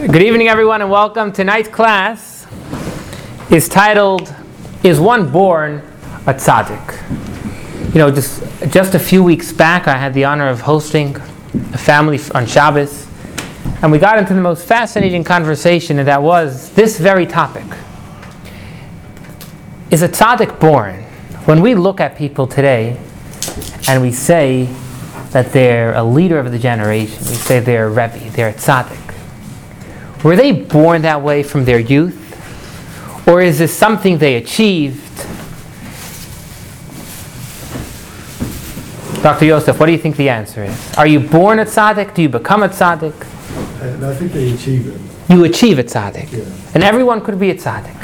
Good evening, everyone, and welcome. Tonight's class is titled "Is One Born a Tzaddik?" You know, just just a few weeks back, I had the honor of hosting a family on Shabbos, and we got into the most fascinating conversation, and that was this very topic: Is a tzaddik born? When we look at people today, and we say that they're a leader of the generation, we say they're a rebbe, they're a tzaddik. Were they born that way from their youth? Or is this something they achieved? Dr. Yosef, what do you think the answer is? Are you born a tzaddik? Do you become a tzaddik? And I think they achieve it. You achieve a tzaddik. Yeah. And everyone could be a tzaddik.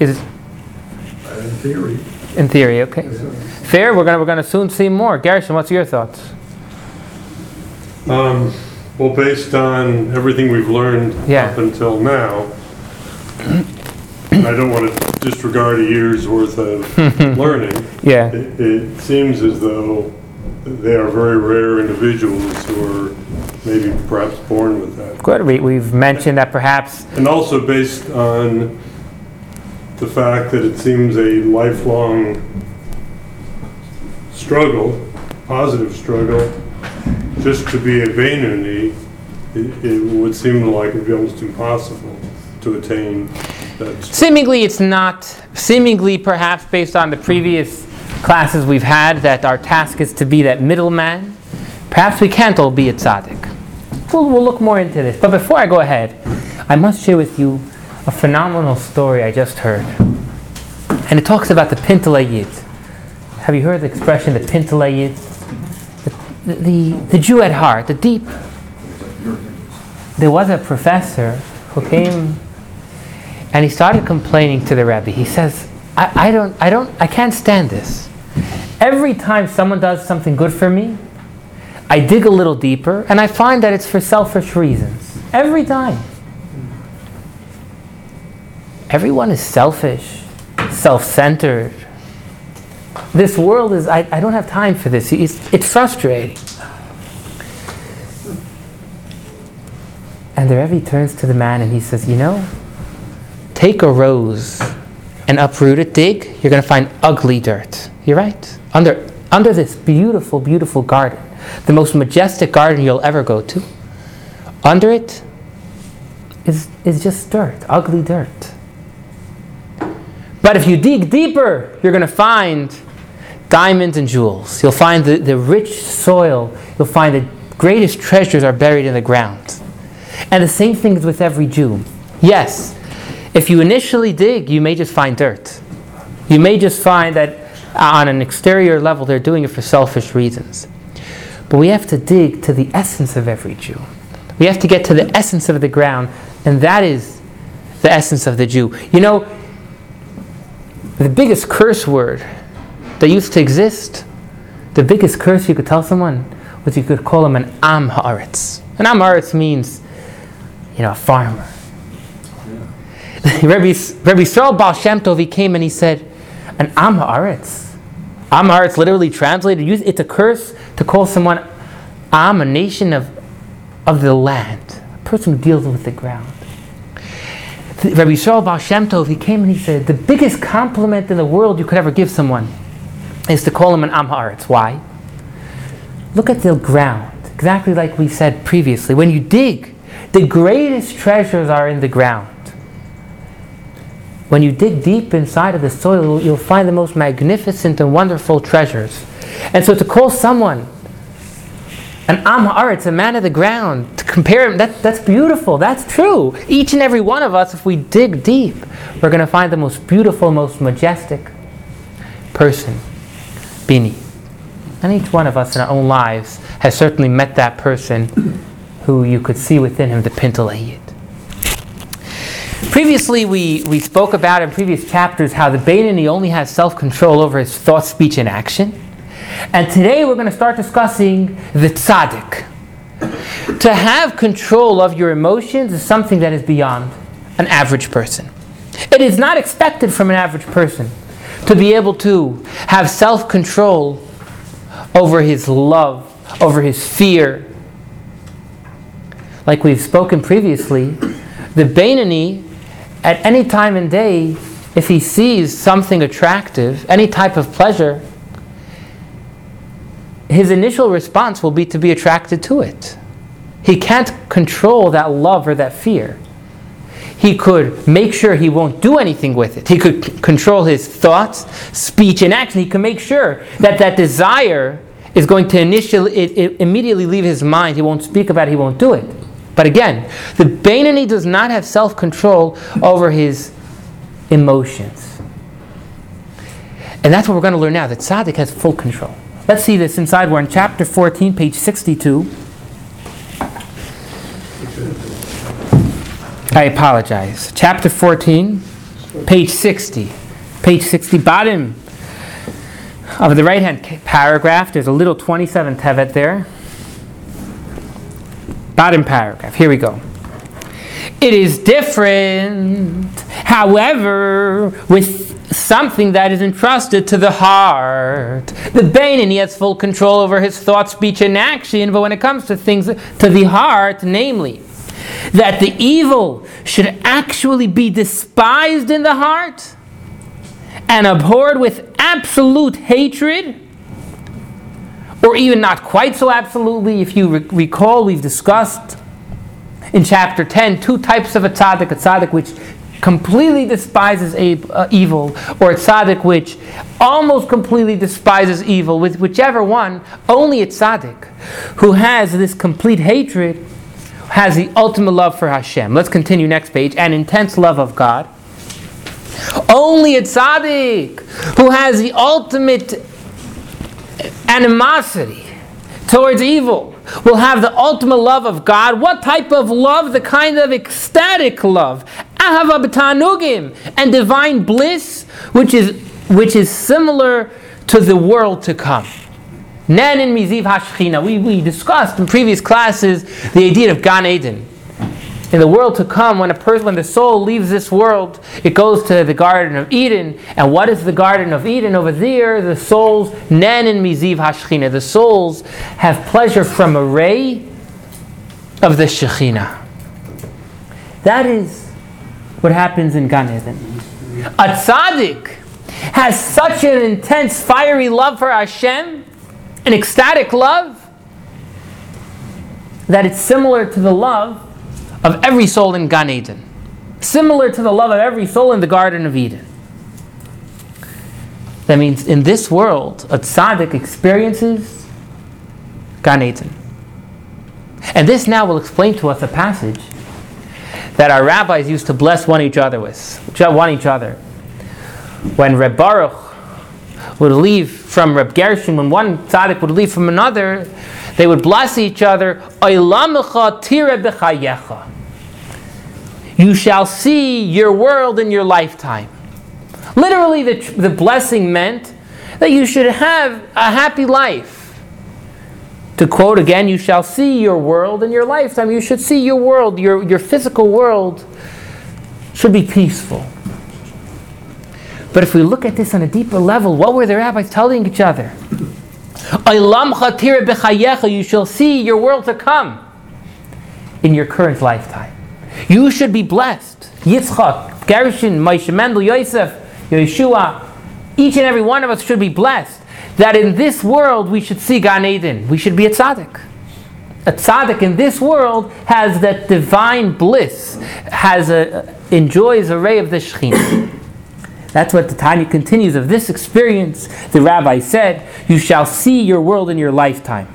Is it In theory. in theory, okay? yeah. Fair, we're gonna we're gonna soon see more. Gershon, what's your thoughts? Um, well, based on everything we've learned Yeah. up until now, and I don't want to disregard a year's worth of learning. Yeah. It, it seems as though they are very rare individuals who are maybe perhaps born with that. Good. We, we've mentioned that perhaps And also based on the fact that it seems a lifelong struggle, positive struggle, just to be a Benoni, it, it would seem like it'd be almost impossible to attain that. Seemingly, it's not. Seemingly, perhaps based on the previous classes we've had, that our task is to be that middleman. Perhaps we can't all be a tzaddik. We'll, we'll look more into this. But before I go ahead, I must share with you a phenomenal story I just heard. And it talks about the Pintele Yid. Have you heard the expression, the Pintele Yid? The, the, Jew at heart, the deep. There was a professor who came and he started complaining to the Rebbe. He says, I, I, don't, I, don't, I can't stand this. Every time someone does something good for me, I dig a little deeper and I find that it's for selfish reasons. Every time. Everyone is selfish, self centered. This world is, I, I don't have time for this. It's, it's frustrating. And the Rebbe turns to the man and he says, You know, take a rose and uproot it, dig, you're going to find ugly dirt. You're right. Under, under this beautiful, beautiful garden, the most majestic garden you'll ever go to, under it is, is just dirt, ugly dirt. But if you dig deeper, you're going to find diamonds and jewels. You'll find the, the rich soil. You'll find the greatest treasures are buried in the ground. And the same thing is with every Jew. Yes, if you initially dig, you may just find dirt. You may just find that uh, on an exterior level they're doing it for selfish reasons. But we have to dig to the essence of every Jew. We have to get to the essence of the ground, and that is the essence of the Jew. You know, the biggest curse word that used to exist, the biggest curse you could tell someone was you could call him an Am Haaretz. An Am Haaretz means, you know, a farmer. Rabbi, Rabbi Yisrael Baal Shem Tov, he came and he said, an Am Haaretz. Am Haaretz literally translated, it's a curse to call someone Am, a nation of, of the land, a person who deals with the ground. Rabbi Yisrael Baal Shem Tov, he came and he said, the biggest compliment in the world you could ever give someone is to call him an Am. Why? Look at the ground, exactly like we said previously. When you dig, the greatest treasures are in the ground. When you dig deep inside of the soil, you'll find the most magnificent and wonderful treasures. And so to call someone an Am a man of the ground, to compare him, that, that's beautiful. That's true. Each and every one of us, if we dig deep, we're going to find the most beautiful, most majestic person, Bini. And each one of us in our own lives has certainly met that person who you could see within him the Pintele Yid. Previously, we, we spoke about in previous chapters how the Beinoni only has self control over his thought, speech, and action. And today we're going to start discussing the tzaddik. To have control of your emotions is something that is beyond an average person. It is not expected from an average person to be able to have self control over his love, over his fear. like we've spoken previously, the Bainani, at any time and day, if he sees something attractive, any type of pleasure, his initial response will be to be attracted to it. He can't control that love or that fear. He could make sure he won't do anything with it. He could c- control his thoughts, speech, and action. He can make sure that that desire is going to initially, it, it immediately leave his mind. He won't speak about it, he won't do it. But again, the Bainani does not have self control over his emotions. And that's what we're going to learn now that Tzaddik has full control. Let's see this inside. We're in chapter 14, page 62. I apologize. Chapter 14, page 60. Page 60, bottom of the right hand paragraph, there's a little 27 tevet there. Bottom paragraph. Here we go. It is different, however, with something that is entrusted to the heart. The Bain, he has full control over his thought, speech, and action, but when it comes to things to the heart, namely, that the evil should actually be despised in the heart and abhorred with absolute hatred, or even not quite so absolutely. If you re- recall, we've discussed in chapter 10 two types of a tzaddik a tzaddik which completely despises a, uh, evil, or a tzaddik which almost completely despises evil. With whichever one, only a tzaddik who has this complete hatred has the ultimate love for Hashem. Let's continue next page. An intense love of God. Only a tzaddik who has the ultimate animosity towards evil will have the ultimate love of God. What type of love? The kind of ecstatic love. Ahava b'tanugim. And divine bliss, which is, which is similar to the world to come. Nen in Miziv Hashchina. We, we discussed in previous classes the idea of Gan Eden. In the world to come, when a person, when the soul leaves this world, it goes to the Garden of Eden. And what is the Garden of Eden over there? The souls, Nen in Miziv Hashchina. The souls have pleasure from a ray of the Shekhinah. That is what happens in Gan Eden. A tzaddik has such an intense, fiery love for Hashem an ecstatic love that it's similar to the love of every soul in Gan Eden, similar to the love of every soul in the Garden of Eden. That means in this world, a tzaddik experiences Gan Eden. And this now will explain to us a passage that our rabbis used to bless one each other with, one each other. When Reb Baruch would leave from Reb Gershon, when one tzaddik would leave from another, they would bless each other. You shall see your world in your lifetime. Literally, the, the blessing meant that you should have a happy life. To quote again, you shall see your world in your lifetime. You should see your world, your, your physical world should be peaceful. But if we look at this on a deeper level, what were the rabbis telling each other? You shall see your world to come in your current lifetime. You should be blessed. Yitzchak, Gershon, Moshe Mendel, Yosef, Yeshua, each and every one of us should be blessed that in this world we should see Gan Eden. We should be a tzaddik. A tzaddik in this world has that divine bliss, has a, enjoys a ray of the Shekhinah. That's what the Tanya continues of this experience. The rabbi said, You shall see your world in your lifetime.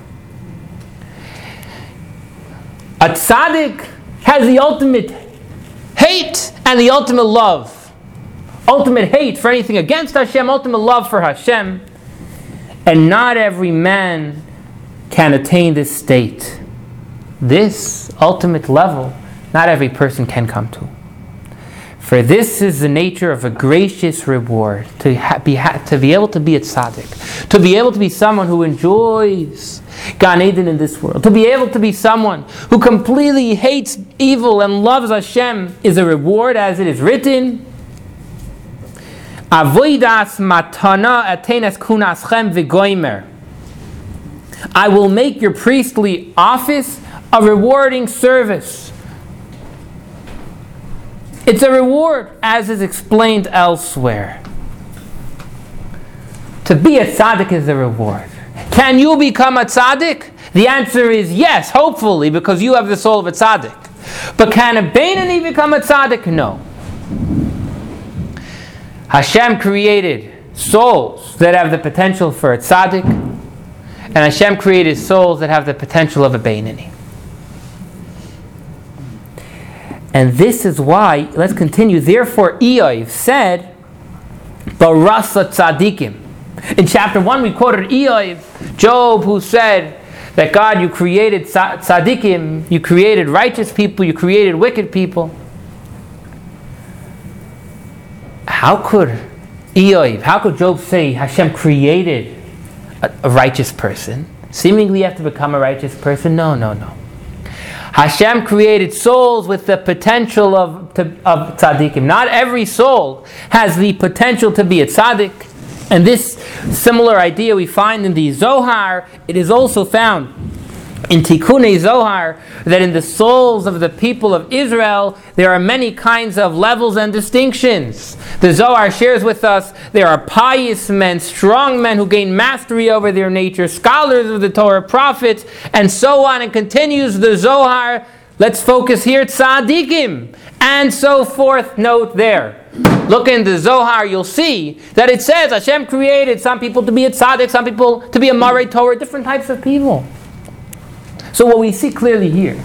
A tzaddik has the ultimate hate and the ultimate love. Ultimate hate for anything against Hashem, ultimate love for Hashem. And not every man can attain this state. This ultimate level, not every person can come to. For this is the nature of a gracious reward to, ha- be, ha- to be able to be a tzaddik, to be able to be someone who enjoys Gan Eden in this world, to be able to be someone who completely hates evil and loves Hashem is a reward as it is written. Avoidas matana atenes kunaschem v'goimer. I will make your priestly office a rewarding service. It's a reward, as is explained elsewhere. To be a tzaddik is a reward. Can you become a tzaddik? The answer is yes, hopefully, because you have the soul of a tzaddik. But can a Beinoni become a tzaddik? No. Hashem created souls that have the potential for a tzaddik, and Hashem created souls that have the potential of a Beinoni. And this is why, let's continue. Therefore, Iyov said, Barasa tzaddikim. In chapter 1, we quoted Iyov, Job, who said that God, you created tzaddikim, you created righteous people, you created wicked people. How could Iyov, how could Job say Hashem created a, a righteous person? Seemingly you have to become a righteous person? No, no, no. Hashem created souls with the potential of, of tzaddikim. Not every soul has the potential to be a tzaddik. And this similar idea we find in the Zohar. It is also found in Tikkun Zohar that in the souls of the people of Israel there are many kinds of levels and distinctions. The Zohar shares with us there are pious men, strong men who gain mastery over their nature, scholars of the Torah, prophets, and so on. And continues the Zohar. Let's focus here, tzaddikim, and so forth. Note there. Look in the Zohar, you'll see that it says Hashem created some people to be a tzaddik, some people to be a Marei Torah, different types of people. So what we see clearly here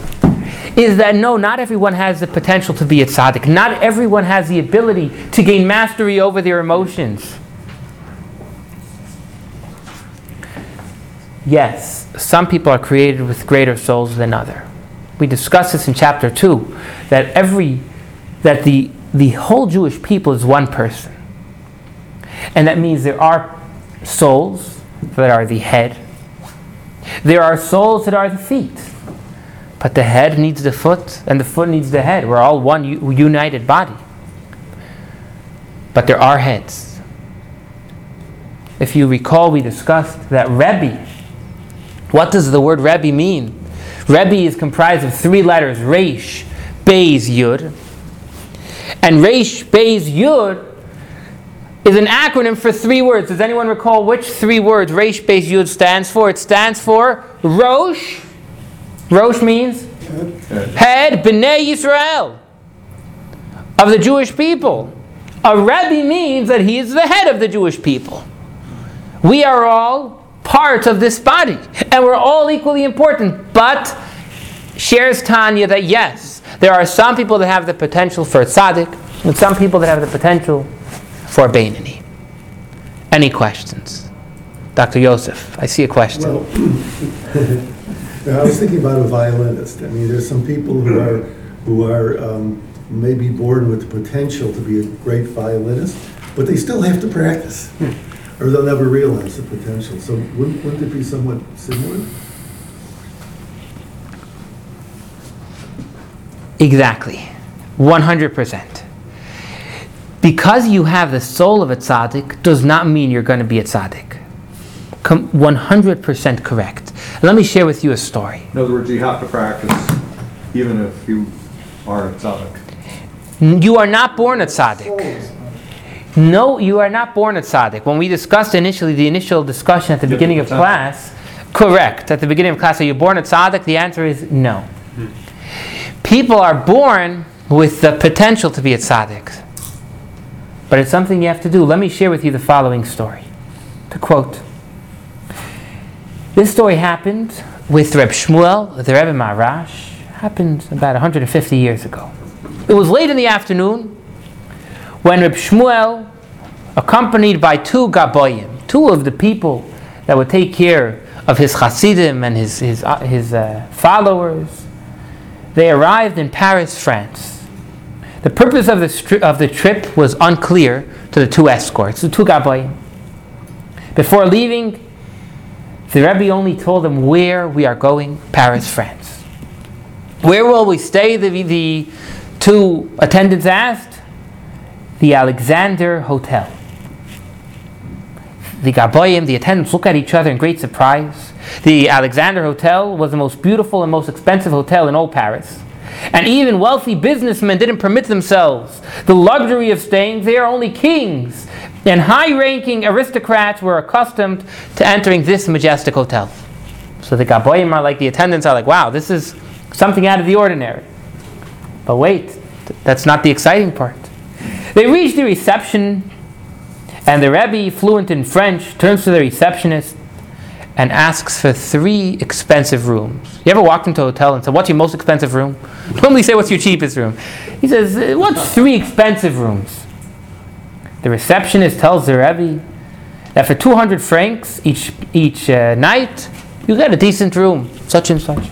is that no, not everyone has the potential to be a tzaddik. Not everyone has the ability to gain mastery over their emotions. Yes, some people are created with greater souls than other. We discussed this in chapter 2 that every that the the whole Jewish people is one person. And that means there are souls that are the head there are souls that are the feet. But the head needs the foot, and the foot needs the head. We're all one united body. But there are heads. If you recall, we discussed that Rebbe. What does the word Rebbe mean? Rebbe is comprised of three letters Resh, Beis, Yud. And Resh, Beis, Yud is an acronym for three words. Does anyone recall which three words Reish Beis Yud stands for? It stands for Rosh. Rosh means head, Bnei Yisrael, of the Jewish people. A Rebbe means that he is the head of the Jewish people. We are all part of this body, and we're all equally important. But shares Tanya that yes, there are some people that have the potential for tzaddik, and some people that have the potential for Beinoni. Any questions? Dr. Yosef, I see a question. Well, I was thinking about a violinist. I mean, there's some people who are, who are um, maybe born with the potential to be a great violinist, but they still have to practice, or they'll never realize the potential. So wouldn't, wouldn't it be somewhat similar? Exactly. 100% because you have the soul of a tzaddik does not mean you're going to be a tzaddik. 100% correct. Let me share with you a story. In other words, you have to practice even if you are a tzaddik. You are not born a tzaddik. No, you are not born a tzaddik. When we discussed initially the initial discussion at the beginning of class, correct. At the beginning of class, are you born a tzaddik? The answer is no. Hmm. People are born with the potential to be a tzaddik but it's something you have to do. Let me share with you the following story. To quote, this story happened with Reb Shmuel, the Rebbe Maharash, happened about 150 years ago. It was late in the afternoon when Reb Shmuel, accompanied by two Gaboyim, two of the people that would take care of his Hasidim and his, his, uh, his uh, followers, they arrived in Paris, France. The purpose of the, stri- of the trip was unclear to the two escorts, the two Gabayim. Before leaving, the Rebbe only told them where we are going, Paris, France. Where will we stay? The, the two attendants asked. The Alexander Hotel. The Gabayim, the attendants, look at each other in great surprise. The Alexander Hotel was the most beautiful and most expensive hotel in all Paris. And even wealthy businessmen didn't permit themselves the luxury of staying there. Only kings and high ranking aristocrats were accustomed to entering this majestic hotel. So the Gaboyim are like, the attendants are like, wow, this is something out of the ordinary. But wait, that's not the exciting part. They reach the reception, and the Rebbe, fluent in French, turns to the receptionist and asks for three expensive rooms. You ever walked into a hotel and said, What's your most expensive room? Normally say, What's your cheapest room? He says, "Uh, What's three expensive rooms? The receptionist tells the Rebbe that for 200 francs each, each uh, night, you get a decent room, such and such.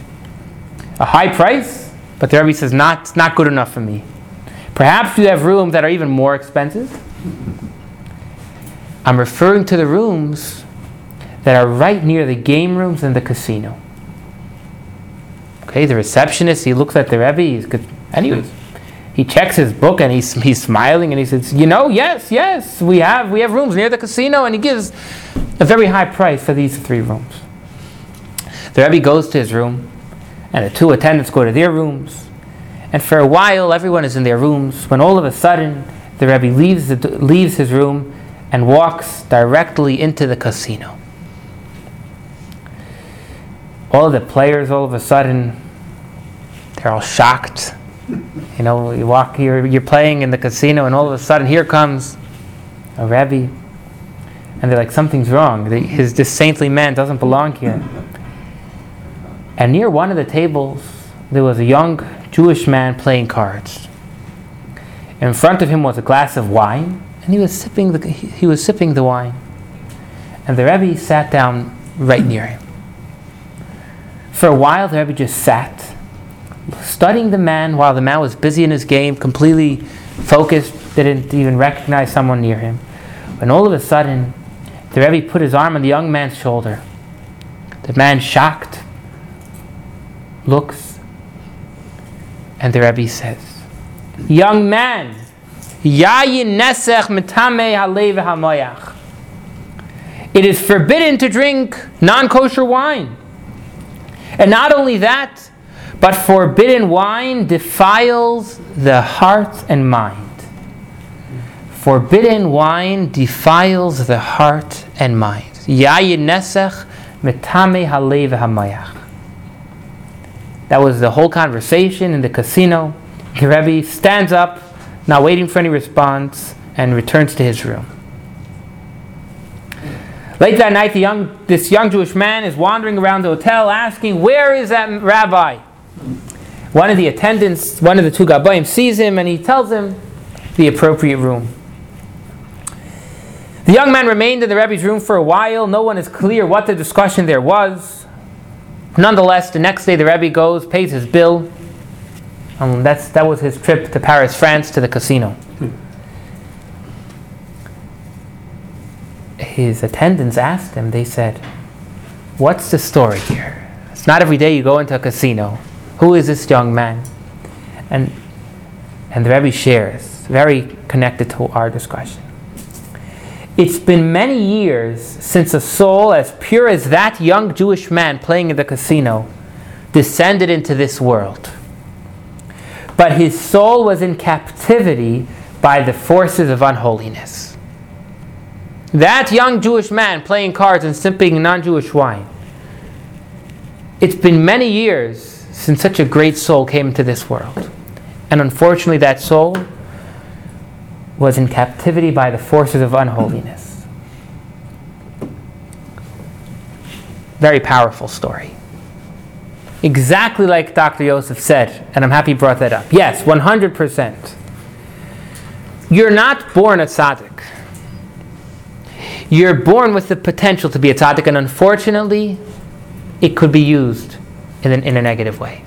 A high price, but the Rebbe says, not, not good enough for me. Perhaps you have rooms that are even more expensive. I'm referring to the rooms that are right near the game rooms and the casino. Okay, the receptionist, he looks at the Rebbe, he's good. Anyways, he checks his book and he's, he's smiling and he says, You know, yes, yes, we have, we have rooms near the casino, and he gives a very high price for these three rooms. The Rebbe goes to his room, and the two attendants go to their rooms. And for a while, everyone is in their rooms. When all of a sudden, the Rebbe leaves, the, leaves his room and walks directly into the casino. All the players, all of a sudden, they're all shocked. You know, you walk, you're, you're playing in the casino, and all of a sudden, here comes a Rebbe. And they're like, something's wrong. His, this saintly man doesn't belong here. And near one of the tables, there was a young Jewish man playing cards. In front of him was a glass of wine, and he was sipping the, he was sipping the wine. And the Rebbe sat down right near him. For a while, the Rebbe just sat, studying the man while the man was busy in his game, completely focused, didn't even recognize someone near him. When all of a sudden, the Rebbe put his arm on the young man's shoulder. The man, shocked, looks, and the Rebbe says, Young man, yayin nesech mitame halev hamoyach. It is forbidden to drink non kosher wine. And not only that, but forbidden wine defiles the heart and mind. Forbidden wine defiles the heart and mind. That was the whole conversation in the casino. The Rebbe stands up, not waiting for any response, and returns to his room. Late that night, young, this young Jewish man is wandering around the hotel asking, Where is that rabbi? One of the attendants, one of the two Gabayim, sees him and he tells him the appropriate room. The young man remained in the Rebbe's room for a while. No one is clear what the discussion there was. Nonetheless, the next day the Rebbe goes, pays his bill. Um, that's, that was his trip to Paris, France, to the casino. His attendants asked him, they said, What's the story here? It's not every day you go into a casino. Who is this young man? And, and the Rebbe shares, very connected to our discussion. It's been many years since a soul as pure as that young Jewish man playing in the casino descended into this world. But his soul was in captivity by the forces of unholiness. That young Jewish man playing cards and sipping non Jewish wine. It's been many years since such a great soul came into this world. And unfortunately, that soul was in captivity by the forces of unholiness. Very powerful story. Exactly like Dr. Yosef said, and I'm happy you brought that up. Yes, 100%. You're not born a tzaddik. You're born with the potential to be a tzaddik, and unfortunately, it could be used in, an, in a negative way.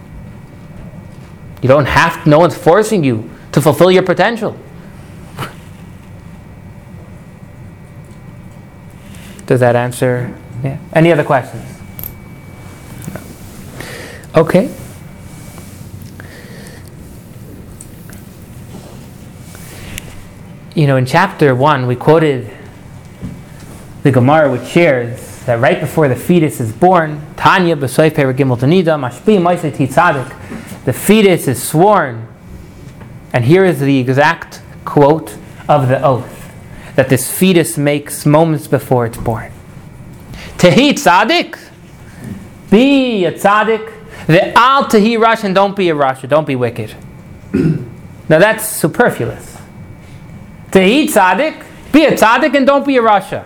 You don't have, no one's forcing you to fulfill your potential. Does that answer? Yeah. Any other questions? No. Okay. You know, in chapter one, we quoted the Gemara, which shares that right before the fetus is born, Tanya b'soif perigimel tanida mashpi titzadik, the fetus is sworn, and here is the exact quote of the oath that this fetus makes moments before it's born. Tehi tzaddik, be a tzaddik, the al tehi rush and don't be a rasha, don't be wicked. now that's superfluous. Tehi tzaddik, be a tzaddik and don't be a rasha.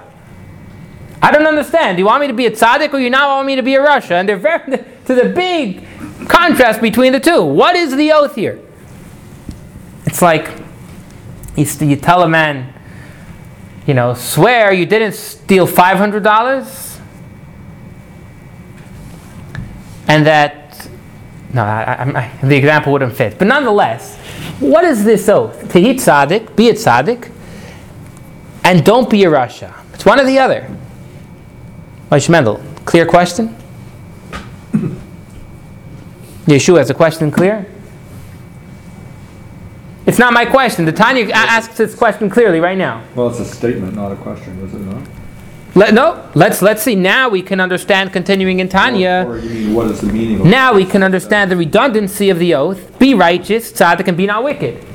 I don't understand. Do you want me to be a tzaddik or you not want me to be a rasha? And they're very to the big contrast between the two. What is the oath here? It's like you, tell a man, you know, swear you didn't steal five hundred dollars, and that no, I, I, the example wouldn't fit. But nonetheless, what is this oath? To eat tzaddik, be a tzaddik, and don't be a rasha. It's one or the other. Moshe Mendel, clear question? Yeshua, has a question clear? It's not my question. The Tanya asks this question clearly right now. Well, it's a statement, not a question, is it not? Let, no, let's let's see. Now we can understand. Continuing in Tanya. Or or what is the meaning? Now we can understand the redundancy of the oath. Be righteous, tzaddik, and be not wicked.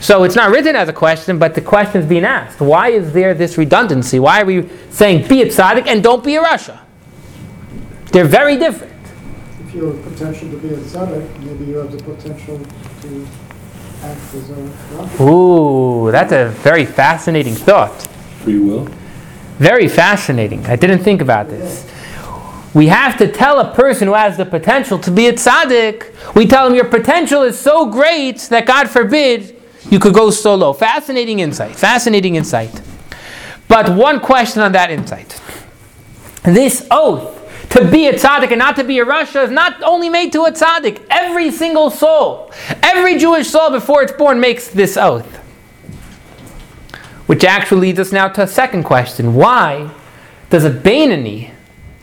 So it's not written as a question, but the question is being asked. Why is there this redundancy? Why are we saying be a tzaddik and don't be a rasha? They're very different. If you have the potential to be a tzaddik, maybe you have the potential to act as a rabbi. Ooh, that's a very fascinating thought. Free will? Very fascinating. I didn't think about this. We have to tell a person who has the potential to be a tzaddik, we tell him your potential is so great that God forbid you could go solo. Fascinating insight. Fascinating insight. But one question on that insight. This oath to be a tzaddik and not to be a rasha is not only made to a tzaddik. Every single soul, every Jewish soul before it's born makes this oath. Which actually leads us now to a second question. Why does a Bainani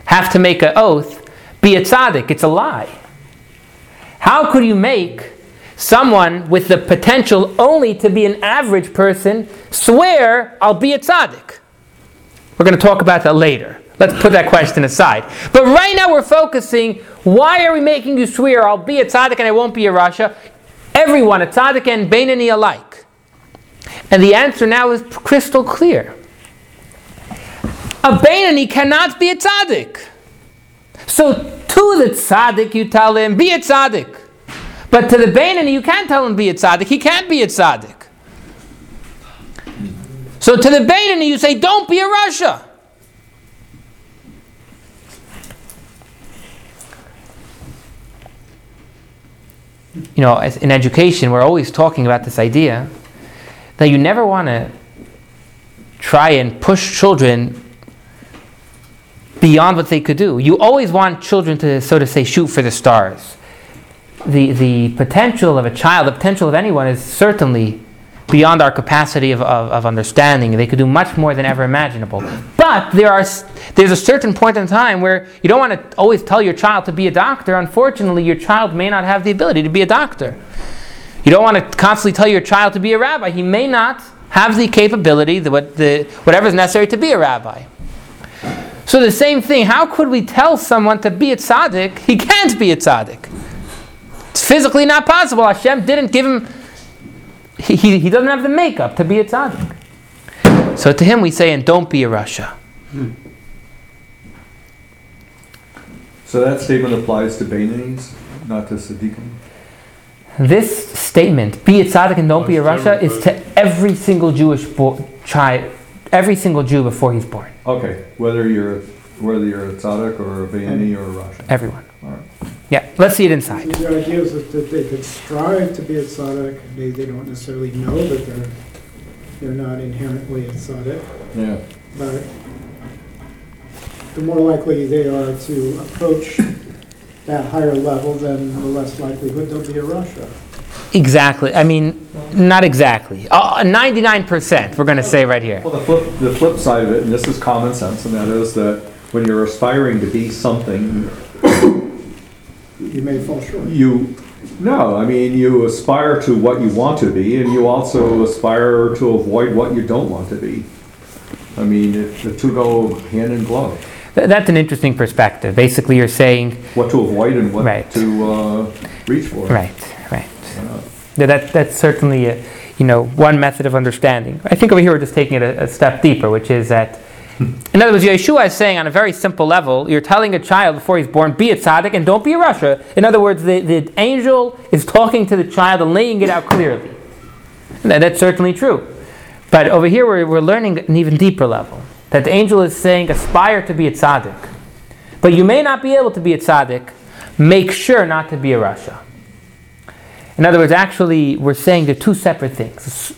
have to make an oath be a tzaddik? It's a lie. How could you make someone with the potential only to be an average person swear, I'll be a tzaddik? We're going to talk about that later. Let's put that question aside. But right now we're focusing why are we making you swear, I'll be a tzaddik and I won't be a rasha? Everyone, a tzaddik and Bainani alike. And the answer now is crystal clear. A Bainani cannot be a tzaddik. So to the tzaddik you tell him, be a tzaddik. But to the Bainani you can't tell him be a tzaddik. He can't be a tzaddik. So to the Bainani you say, don't be a rasha. You know, in education, we're always talking about this idea that you never want to try and push children beyond what they could do. You always want children to, so to say, shoot for the stars. The, the potential of a child, the potential of anyone is certainly beyond our capacity of, of, of understanding. They could do much more than ever imaginable. But there are, there's a certain point in time where you don't want to always tell your child to be a doctor. Unfortunately, your child may not have the ability to be a doctor. You don't want to constantly tell your child to be a rabbi. He may not have the capability, the, what, the, whatever is necessary to be a rabbi. So the same thing, how could we tell someone to be a tzaddik? He can't be a tzaddik. It's physically not possible. Hashem didn't give him, he, he, he doesn't have the makeup to be a tzaddik. So to him we say, and don't be a rasha. So that statement applies to Bainanis, not to tzaddikim? This statement, be a tzaddik and don't be a rasha, is to every single Jewish bo- child, every single Jew before he's born. Okay, whether you're, whether you're a tzaddik or a Bainani or a rasha. Everyone. All right. Yeah, let's see it inside. The idea is that- that they could strive to be a tzaddik, they, they don't necessarily know that they're, they're not inherently a tzaddik, Yeah. but the more likely they are to approach that higher level, then the less likelihood they'll be a rasha. Exactly. I mean, not exactly. Uh, 99%, we're going to say right here. Well, the flip, the flip side of it, and this is common sense, and that is that when you're aspiring to be something, You may fall short. you, no, I mean, you aspire to what you want to be, and you also aspire to avoid what you don't want to be. I mean, it- the two go hand in glove. Th- That's an interesting perspective. Basically, you're saying, What to avoid and what Right. to uh, reach for. right, right. Yeah, That, that's certainly, a, you know, one method of understanding. I think over here we're just taking it a, a step deeper, which is that, in other words, Yeshua is saying on a very simple level, you're telling a child before he's born, be a tzaddik and don't be a rasha. In other words, the, the angel is talking to the child and laying it out clearly. And that's certainly true. But over here we're, we're learning an even deeper level. That the angel is saying, aspire to be a tzaddik. But you may not be able to be a tzaddik. Make sure not to be a rasha. In other words, actually, we're saying they're two separate things.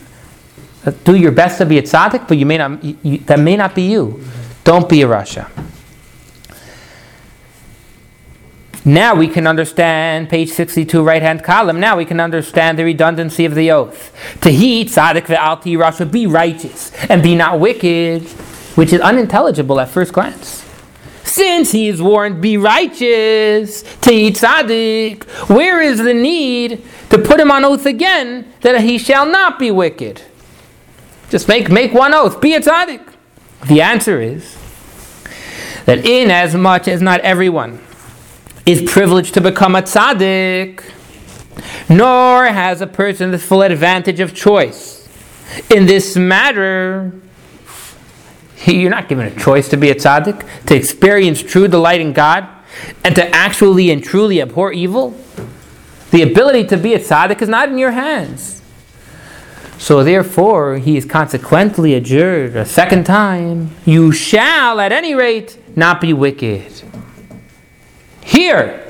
Do your best to be a tzaddik, but you may not, you, that may not be you. Don't be a rasha. Now we can understand, page 62, right hand column, now we can understand the redundancy of the oath. To he, tzaddik ve'alti rasha, be righteous and be not wicked, which is unintelligible at first glance. Since he is warned, be righteous, to eat tzaddik, where is the need to put him on oath again that he shall not be wicked? Just make, make one oath, be a tzaddik. The answer is that in as much as not everyone is privileged to become a tzaddik, nor has a person the full advantage of choice. In this matter, you're not given a choice to be a tzaddik, to experience true delight in God, and to actually and truly abhor evil. The ability to be a tzaddik is not in your hands. So therefore, he is consequently adjured a second time, you shall at any rate not be wicked. Here,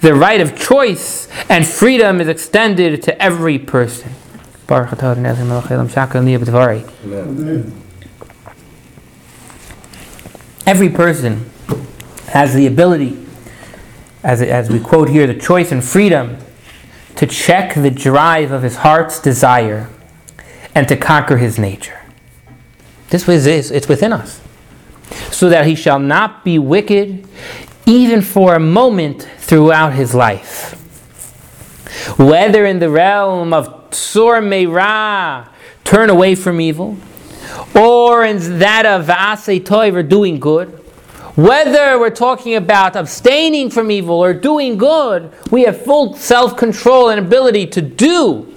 the right of choice and freedom is extended to every person. B'dvarei. Every person has the ability, as, as we quote here, the choice and freedom to check the drive of his heart's desire and to conquer his nature. This is it's within us. So that he shall not be wicked even for a moment throughout his life. Whether in the realm of Tsur Meirah, turn away from evil, or in that of Va'asei Toiv, or doing good, whether we're talking about abstaining from evil or doing good, we have full self control and ability to do.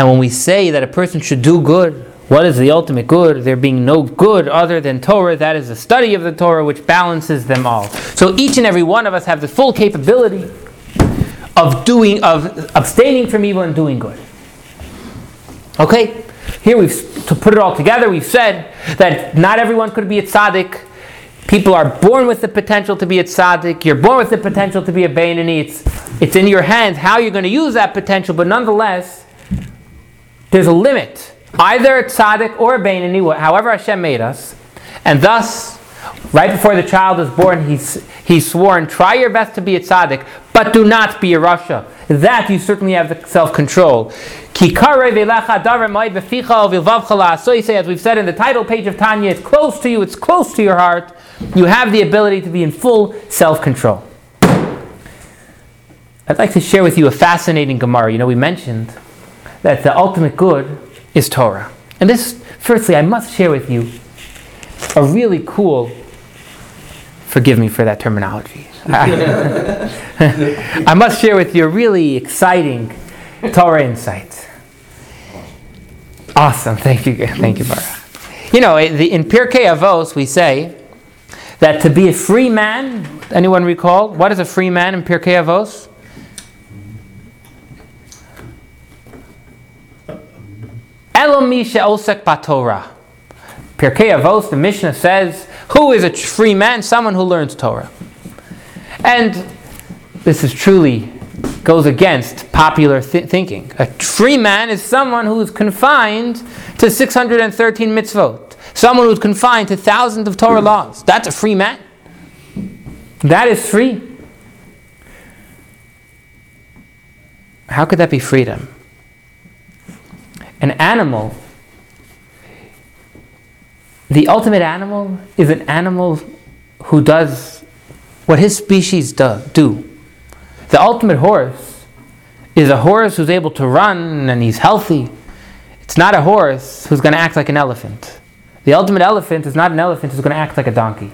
And when we say that a person should do good, what is the ultimate good? There being no good other than Torah, that is the study of the Torah which balances them all. So each and every one of us have the full capability of doing of abstaining from evil and doing good. Okay? Here we've to put it all together, we've said that not everyone could be a tzaddik. People are born with the potential to be a tzaddik. You're born with the potential to be a Bainani. It's, it's in your hands how you're going to use that potential, but nonetheless, there's a limit. Either a tzaddik or a Bainani, however Hashem made us. And thus, right before the child is born, he's, he's sworn, try your best to be a tzaddik, but do not be a Rasha. That you certainly have the self-control. So you say, as we've said in the title page of Tanya, it's close to you, it's close to your heart. You have the ability to be in full self-control. I'd like to share with you a fascinating Gemara. You know, we mentioned that the ultimate good is Torah. And this, firstly, I must share with you a really cool, forgive me for that terminology. I must share with you a really exciting Torah insight. Awesome, thank you, thank you, Bara. You know, in Pirkei Avos, we say that to be a free man, anyone recall? What is a free man in Pirkei Avos? Elomi she'osek batorah. Pirkei Avos, the Mishnah says, who is a free man? Someone who learns Torah. And this is truly goes against popular thi- thinking. A free man is someone who is confined to 613 mitzvot. Someone who's confined to thousands of Torah laws. That's a free man. That is free. How could that be freedom? An animal, the ultimate animal is an animal who does what his species do. do. The ultimate horse is a horse who's able to run and he's healthy. It's not a horse who's going to act like an elephant. The ultimate elephant is not an elephant, who's going to act like a donkey.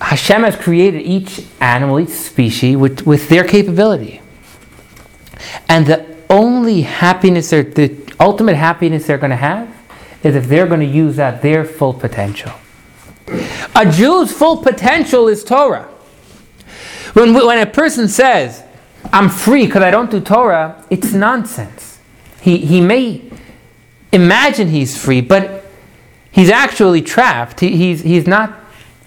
Hashem has created each animal, each species with, with their capability. And the only happiness, they're, the ultimate happiness they're going to have is if they're going to use that their full potential. A Jew's full potential is Torah. When, when a person says, I'm free because I don't do Torah, it's nonsense. He, he may imagine he's free, but he's actually trapped. He, he's, he's not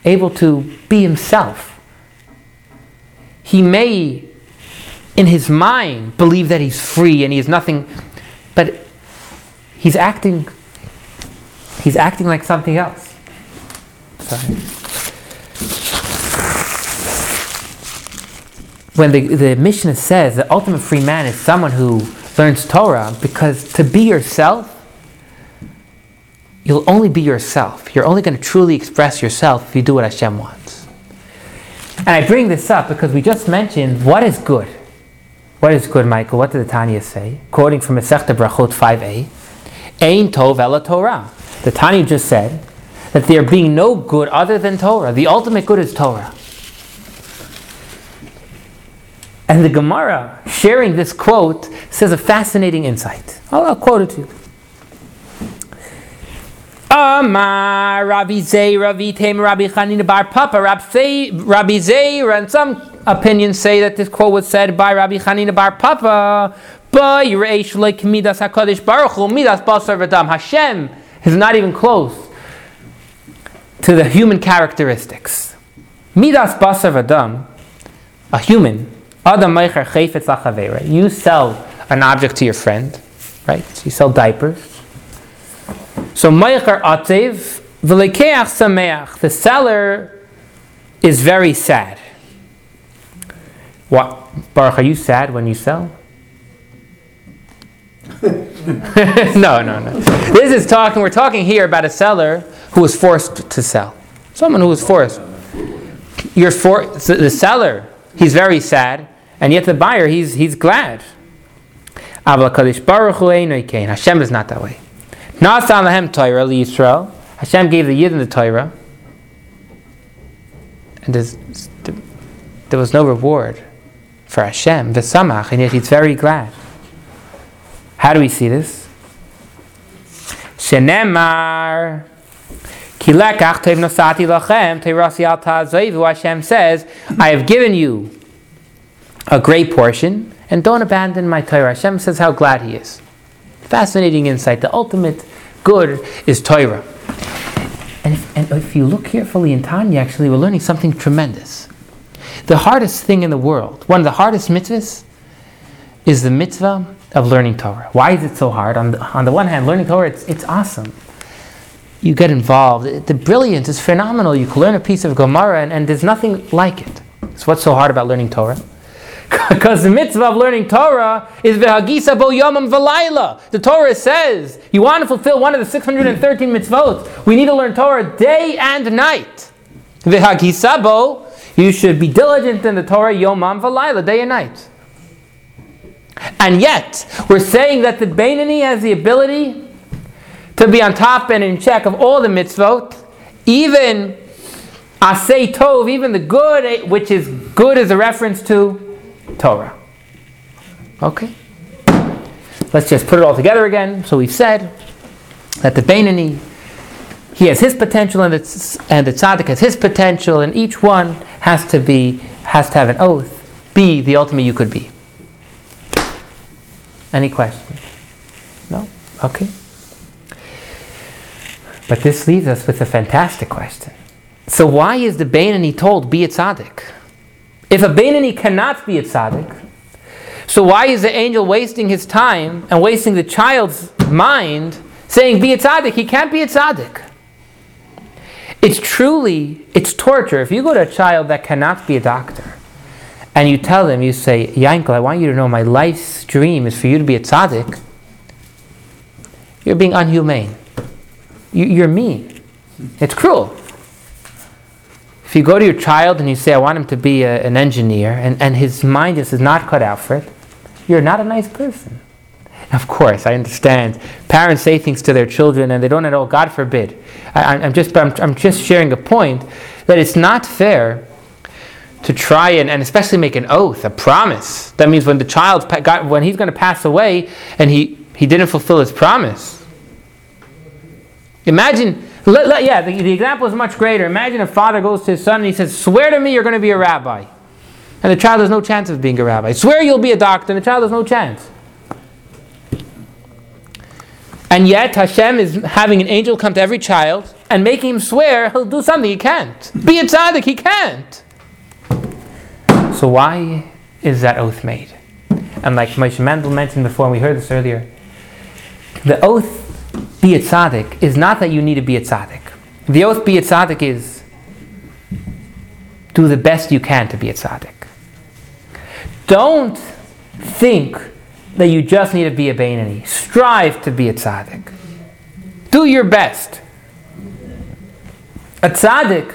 able to be himself. He may, in his mind, believe that he's free and he has nothing, but he's acting, he's acting like something else. Sorry. When the, the Mishnah says the ultimate free man is someone who learns Torah, because to be yourself, you'll only be yourself. You're only going to truly express yourself if you do what Hashem wants. And I bring this up because we just mentioned what is good. What is good, Michael? What did the Tanya say? Quoting from Masechta Brachot 5a, Ein Tov Ela Torah. The Tanya just said that there being no good other than Torah. The ultimate good is Torah. And the Gemara, sharing this quote, says a fascinating insight. I'll, I'll quote it to you. Amar Rabbi Zeira Vitem Rabbi Chanina Bar Papa Rabbi Zeira and some opinions say that this quote was said by Rabbi Chanina Bar Papa Midas Hakadosh Baruch Hu Midas Basar V'Dam Hashem is not even close to the human characteristics. Midas Basar V'Dam, a human, Adam Meicher Chayfetz Lachavera. You sell an object to your friend, right? You sell diapers. So Meicher Atzev V'Lekeach Sameach. The seller is very sad. What, Baruch? Are you sad when you sell? no, no, no. This is talking. We're talking here about a seller who was forced to sell. Someone who was forced. You're for the seller. He's very sad, and yet the buyer. He's he's glad. Hashem is not that way. Nasan lahem Torah Yisrael. Hashem gave the Yidden the Torah, and there was no reward for Hashem, v'samach, and yet he's very glad. How do we see this? Shenemar. Hashem says, I have given you a great portion, and don't abandon my Torah. Hashem says how glad he is. Fascinating insight. The ultimate good is Torah. And if, and if you look carefully in Tanya, actually, we're learning something tremendous. The hardest thing in the world, one of the hardest mitzvahs, is the mitzvah of learning Torah. Why is it so hard? On the, on the one hand, learning Torah, it's, it's awesome. You get involved. The brilliance is phenomenal. You can learn a piece of Gemara, and, and there's nothing like it. So, what's so hard about learning Torah? Because the mitzvah of learning Torah is v'hagisa bo yomam v'layla. The Torah says you want to fulfill one of the 613 mitzvot. We need to learn Torah day and night. V'hagisa bo, you should be diligent in the Torah yomam v'layla, day and night. And yet, we're saying that the Beinani has the ability to be on top and in check of all the mitzvot, even asay tov, even the good, eh, which is good as a reference to Torah. Okay? Let's just put it all together again. So we've said that the Beinani, he has his potential and the, and the tzaddik has his potential, and each one has to be has to have an oath, be the ultimate you could be. Any questions? No? Okay. But this leaves us with a fantastic question. So why is the Beinani told be a tzaddik? If a Beinani cannot be a tzaddik, so why is the angel wasting his time and wasting the child's mind saying, be a tzaddik? He can't be a tzaddik. It's truly, it's torture. If you go to a child that cannot be a doctor, and you tell them, you say, Yankel, I want you to know my life's dream is for you to be a tzaddik, you're being unhumane. You, are mean. It's cruel. If you go to your child and you say, I want him to be a, an engineer, and, and his mind just is not cut out for it, you're not a nice person. Of course, I understand. Parents say things to their children and they don't at all, God forbid. I, am just, I'm, I'm just sharing a point that it's not fair to try and, and especially make an oath, a promise. That means when the child, got, when he's going to pass away and he, he didn't fulfill his promise. Imagine, let, let, yeah, the, the example is much greater. Imagine a father goes to his son and he says, Swear to me you're going to be a rabbi. And the child has no chance of being a rabbi. Swear you'll be a doctor, and the child has no chance. And yet, Hashem is having an angel come to every child and making him swear he'll do something he can't. Be a tzaddik, he can't. So, why is that oath made? And like Moshe Mendel mentioned before, and we heard this earlier, the oath, be a tzaddik, is not that you need to be a tzaddik. The oath, be a tzaddik, is do the best you can to be a tzaddik. Don't think that you just need to be a Bainani. Strive to be a tzaddik. Do your best. A tzaddik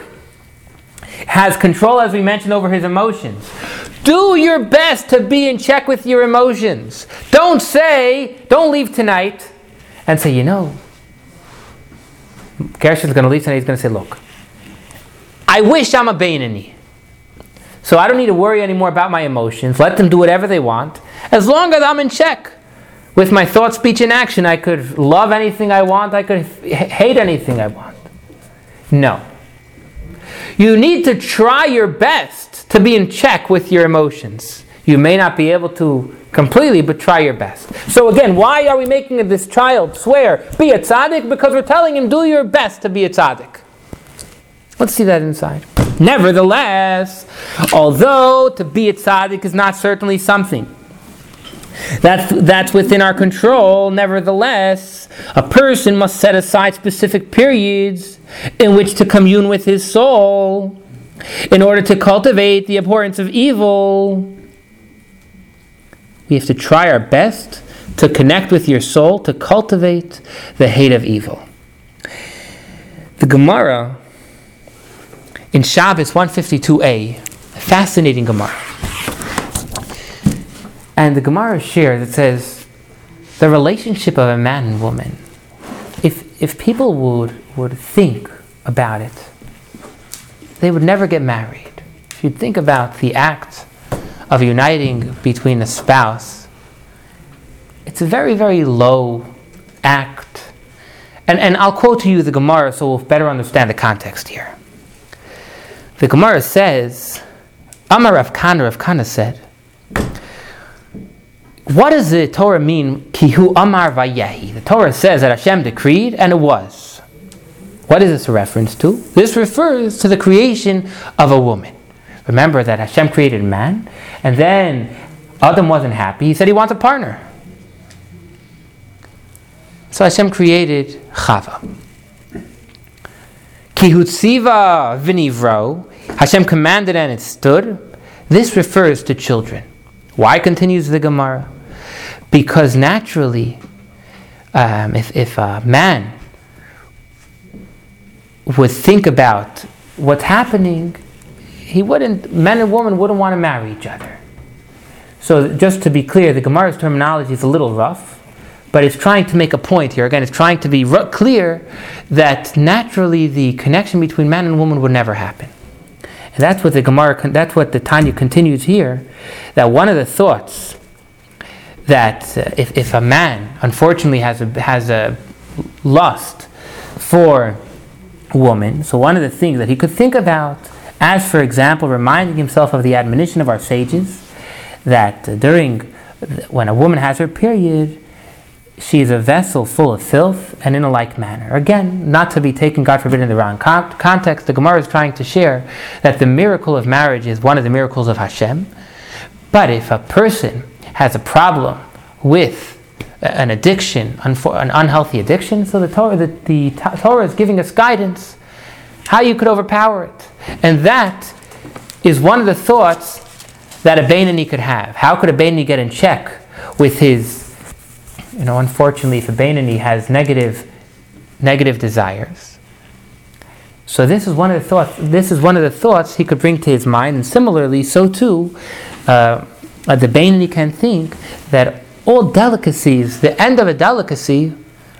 has control, as we mentioned, over his emotions. Do your best to be in check with your emotions. Don't say, don't leave tonight, and say, you know, Gershon's going to leave tonight. He's going to say, look, I wish I'm a Bainani. So I don't need to worry anymore about my emotions. Let them do whatever they want. As long as I'm in check with my thought, speech, and action, I could love anything I want, I could hate anything I want. No. You need to try your best to be in check with your emotions. You may not be able to completely, but try your best. So again, why are we making this child swear, be a tzaddik? Because we're telling him, do your best to be a tzaddik. Let's see that inside. Nevertheless, although to be a tzaddik is not certainly something that's, that's within our control, nevertheless, a person must set aside specific periods in which to commune with his soul in order to cultivate the abhorrence of evil. We have to try our best to connect with your soul, to cultivate the hate of evil. The Gemara in Shabbos 152a, fascinating Gemara. And the Gemara shares, it says, the relationship of a man and woman, if, if people would, would think about it, they would never get married. If you think about the act of uniting between a spouse, it's a very, very low act. And, and I'll quote to you the Gemara so we'll better understand the context here. The Gemara says, Amar Rav Kana, Rav Kana said, what does the Torah mean, Kihu Amar Vayehi? The Torah says that Hashem decreed, and it was. What is this a reference to? This refers to the creation of a woman. Remember that Hashem created man, and then Adam wasn't happy. He said he wants a partner. So Hashem created Chava. Kihutziva vinivro, Hashem commanded and it stood. This refers to children. Why continues the Gemara? Because naturally, um, if, if a man would think about what's happening, he wouldn't, men and women wouldn't want to marry each other. So, just to be clear, the Gemara's terminology is a little rough but it's trying to make a point here. Again, it's trying to be clear that naturally the connection between man and woman would never happen. And that's what the Gemara, that's what the Tanya continues here, that one of the thoughts that uh, if, if a man unfortunately has a, has a lust for woman, so one of the things that he could think about, as for example, reminding himself of the admonition of our sages, that during when a woman has her period, she is a vessel full of filth, and in a like manner. Again, not to be taken, God forbid, in the wrong con- context, the Gemara is trying to share that the miracle of marriage is one of the miracles of Hashem. But if a person has a problem with an addiction, an unhealthy addiction, so the Torah, the, the Torah is giving us guidance how you could overpower it. And that is one of the thoughts that a Bainani could have. How could a Bainani get in check with his you know, unfortunately, if a Bainani has negative, negative desires. So this is one of the thoughts. This is one of the thoughts he could bring to his mind, and similarly, so too, uh, the Bainani can think that all delicacies, the end of a delicacy,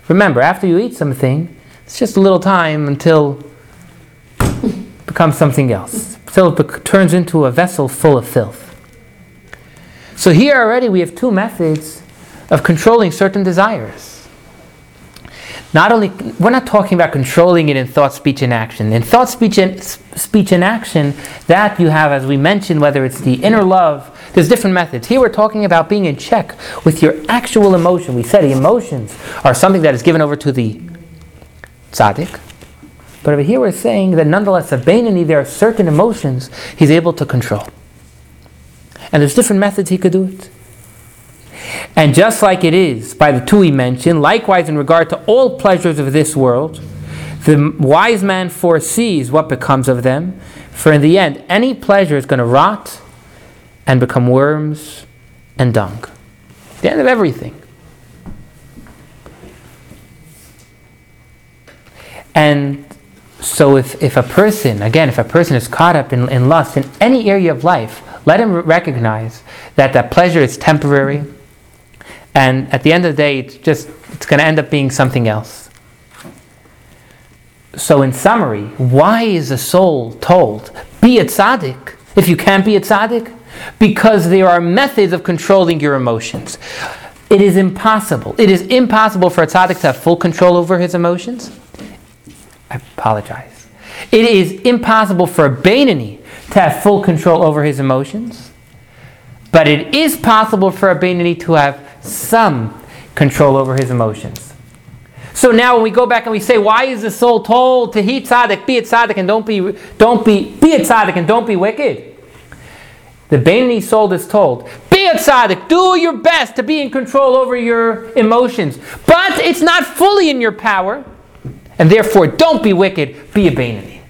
remember, after you eat something, it's just a little time until becomes something else. It turns into a vessel full of filth. So here already we have two methods of controlling certain desires. Not only, we're not talking about controlling it in thought, speech, and action. In thought, speech, and speech and action, that you have, as we mentioned, whether it's the inner love, there's different methods. Here we're talking about being in check with your actual emotion. We said emotions are something that is given over to the tzaddik. But over here we're saying that nonetheless, a Bainani, there are certain emotions he's able to control. And there's different methods he could do it. And just like it is by the two he mentioned, likewise in regard to all pleasures of this world, the wise man foresees what becomes of them, for in the end, any pleasure is going to rot and become worms and dung. The end of everything. And so, if, if a person, again, if a person is caught up in, in lust in any area of life, let him recognize that that pleasure is temporary, and at the end of the day, it's just it's going to end up being something else. So, in summary, why is the soul told be a tzaddik if you can't be a tzaddik? Because there are methods of controlling your emotions. It is impossible. It is impossible for a tzaddik to have full control over his emotions. I apologize. It is impossible for a Bainani to have full control over his emotions. But it is possible for a Bainani to have some control over his emotions. So now when we go back and we say, why is the soul told to heat tzaddik, be a tzaddik and don't be, don't be, be a tzaddik and don't be wicked? The Bainani soul is told, be a tzaddik, do your best to be in control over your emotions. But it's not fully in your power. And therefore, don't be wicked, be a Bainani.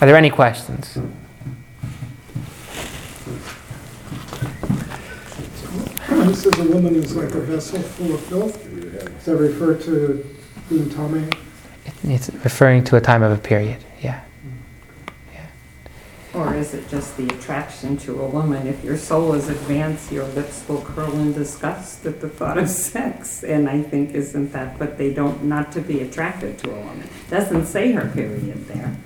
Are there any questions? This is a woman who's like a vessel full of filth. Does that refer to being Tomei? It's referring to a time of a period, yeah. Or is it just the attraction to a woman? If your soul is advanced, your lips will curl in disgust at the thought of sex. And I think, isn't that what they don't, not to be attracted to a woman? Doesn't say her period there.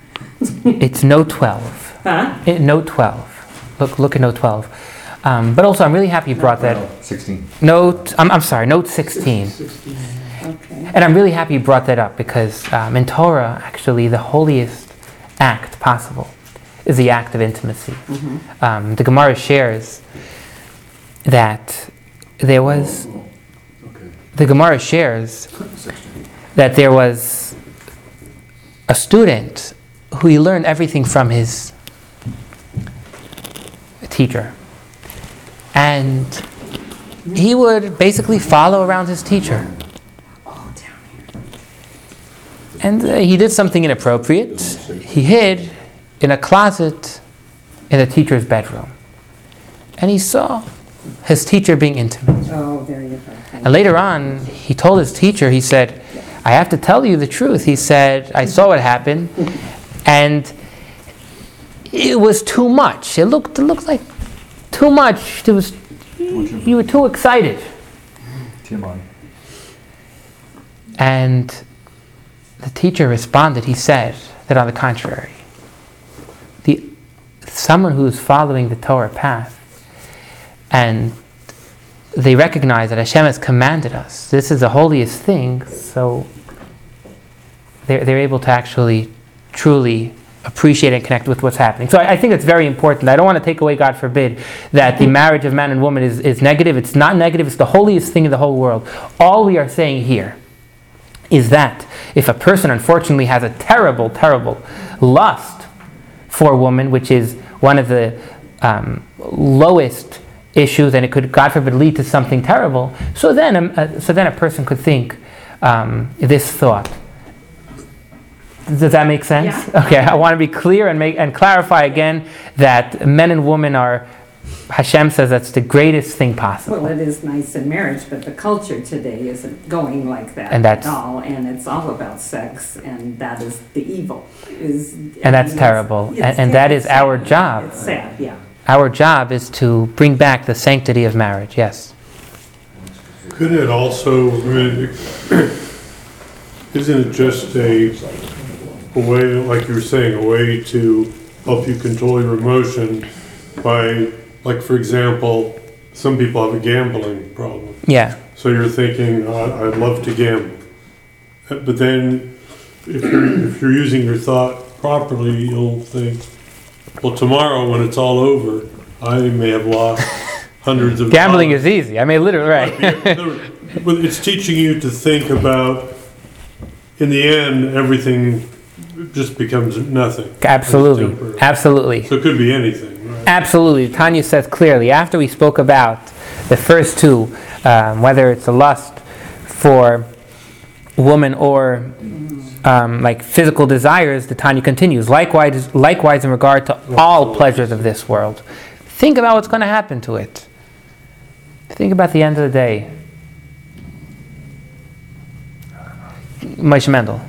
It's note 12. Huh? Eh, note 12. Look, look at note 12. Um, but also, I'm really happy you brought that. Sixteen. Note, I'm, I'm sorry, note 16. Sixteen. Okay. And I'm really happy you brought that up because um, in Torah, actually, the holiest act possible is the act of intimacy. Mhm. Um, the Gemara shares that there was, the Gemara shares that there was a student who he learned everything from his teacher. And he would basically follow around his teacher. And uh, he did something inappropriate. He hid in a closet in the teacher's bedroom. And he saw his teacher being intimate. Oh, there you go. And later on, he told his teacher, he said, I have to tell you the truth. He said, I saw what happened, and it was too much. It looked, it looked like too much. It was, you were too excited. TMI. And the teacher responded, he said that on the contrary, the, someone who's following the Torah path and they recognize that Hashem has commanded us, this is the holiest thing, so they're, they're able to actually truly appreciate and connect with what's happening. So I, I think it's very important. I don't want to take away, God forbid, that the marriage of man and woman is, is negative. It's not negative, it's the holiest thing in the whole world. All we are saying here is that if a person unfortunately has a terrible, terrible lust for a woman, which is one of the um, lowest issues, and it could, God forbid, lead to something terrible. So then, um, uh, so then a person could think um, this thought. Does that make sense? Yeah. Okay, I want to be clear and make and clarify again that men and women are. Hashem says that's the greatest thing possible. Well, it is nice in marriage, but the culture today isn't going like that And that's- at all, and it's all about sex, and that is the evil. Is And that's it's- terrible, it's- and- and that it's our job. It's sad, yeah. Our job is to bring back the sanctity of marriage. Yes. Couldn't it also, I mean, isn't it just a, a way, like you were saying, a way to help you control your emotion by, like, for example, some people have a gambling problem. Yeah. So you're thinking, "I- I'd love to gamble. But then, if you're, if you're using your thought properly, you'll think, well, tomorrow, when it's all over, I may have lost hundreds of. Gambling dollars." is easy. I mean, literally, right. But it's teaching you to think about, in the end, everything just becomes nothing. absolutely. Absolutely. So it could be anything? Absolutely. Tanya says clearly, after we spoke about the first two, um, whether it's a lust for woman or um, like physical desires, the Tanya continues. Likewise, likewise in regard to all pleasures of this world. Think about what's going to happen to it. Think about the end of the day. Moshe Mendel,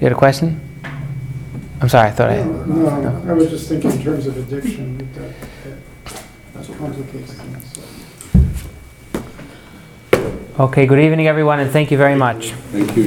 you had a question? I'm sorry, I thought I. No, I was just thinking in terms of addiction, that, that complicates things. so. Okay, good evening, everyone, and thank you very much. Thank you.